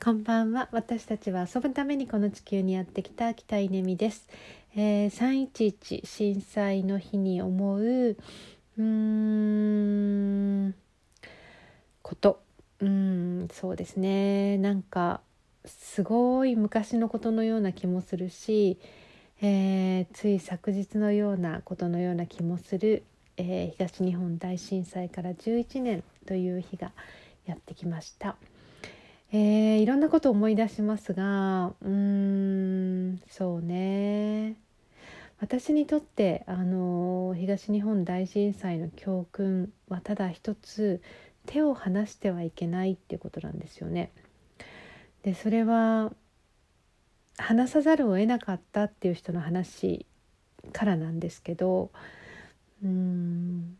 こんばんは。私たちは遊ぶためにこの地球にやってきた北稲美です、えー、311震災の日に思ううーんこと。うんそうですね。なんかすごい昔のことのような気もするし、えー、つい昨日のようなことのような気もする、えー、東日本大震災から11年という日がやってきました。えー、いろんなことを思い出しますがうーんそうね私にとってあの東日本大震災の教訓はただ一つ手を離してはいけないっていうことなんですよね。でそれは話さざるを得なかったっていう人の話からなんですけどうん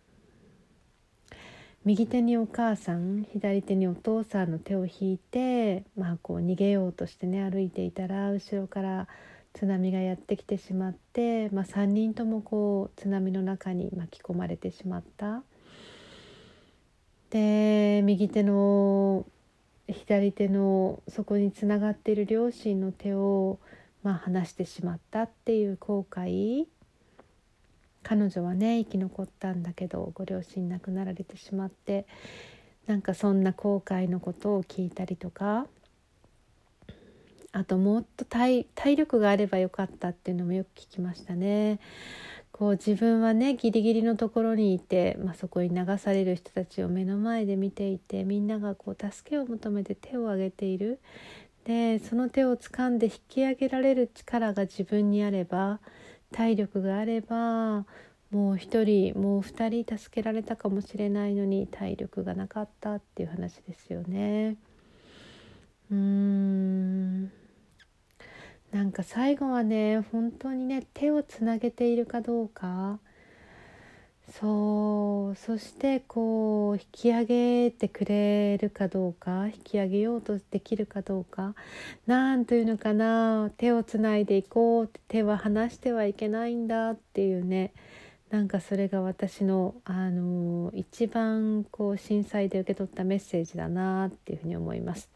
右手にお母さん左手にお父さんの手を引いて、まあ、こう逃げようとしてね歩いていたら後ろから津波がやってきてしまって、まあ、3人ともこう津波の中に巻き込まれてしまった。で右手の左手のそこにつながっている両親の手を、まあ、離してしまったっていう後悔彼女はね生き残ったんだけどご両親亡くなられてしまってなんかそんな後悔のことを聞いたりとかあともっと体力があればよかったっていうのもよく聞きましたね。こう自分はねギリギリのところにいて、まあ、そこに流される人たちを目の前で見ていてみんながこう助けを求めて手を挙げているでその手を掴んで引き上げられる力が自分にあれば体力があればもう一人もう二人助けられたかもしれないのに体力がなかったっていう話ですよね。うーんなんか最後はね本当にね手をつなげているかどうかそうそしてこう引き上げてくれるかどうか引き上げようとできるかどうか何というのかな手をつないでいこうって手は離してはいけないんだっていうねなんかそれが私の、あの一番こう震災で受け取ったメッセージだなっていうふうに思います。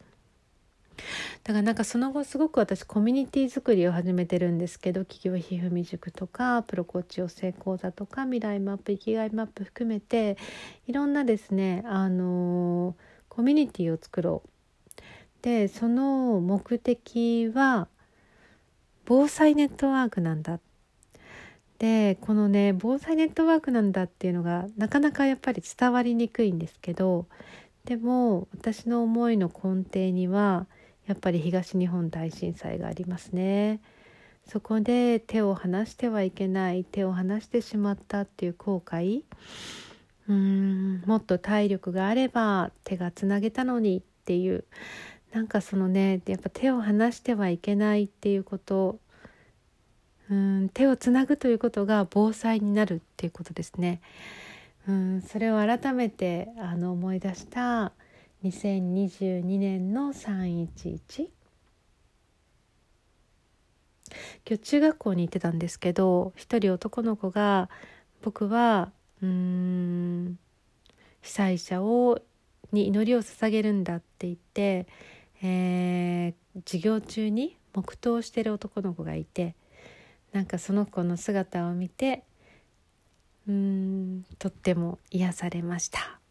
だからなんかその後すごく私コミュニティ作りを始めてるんですけど企業ひふみ塾とかプロコーチ養成講座とか未来マップ生きがいマップ含めていろんなですねあのコミュニティを作ろう。でその目的は防災ネットワークなんだでこのね防災ネットワークなんだっていうのがなかなかやっぱり伝わりにくいんですけどでも私の思いの根底にはやっぱり東日本大震災がありますね。そこで手を離してはいけない手を離してしまったっていう後悔うんもっと体力があれば手がつなげたのにっていうなんかそのねやっぱ手を離してはいけないっていうことうん手をつなぐということが防災になるっていうことですね。うんそれを改めてあの思い出した2022年の311今日中学校に行ってたんですけど一人男の子が僕はうん被災者をに祈りを捧げるんだって言って、えー、授業中に黙祷してる男の子がいてなんかその子の姿を見てうんとっても癒されました。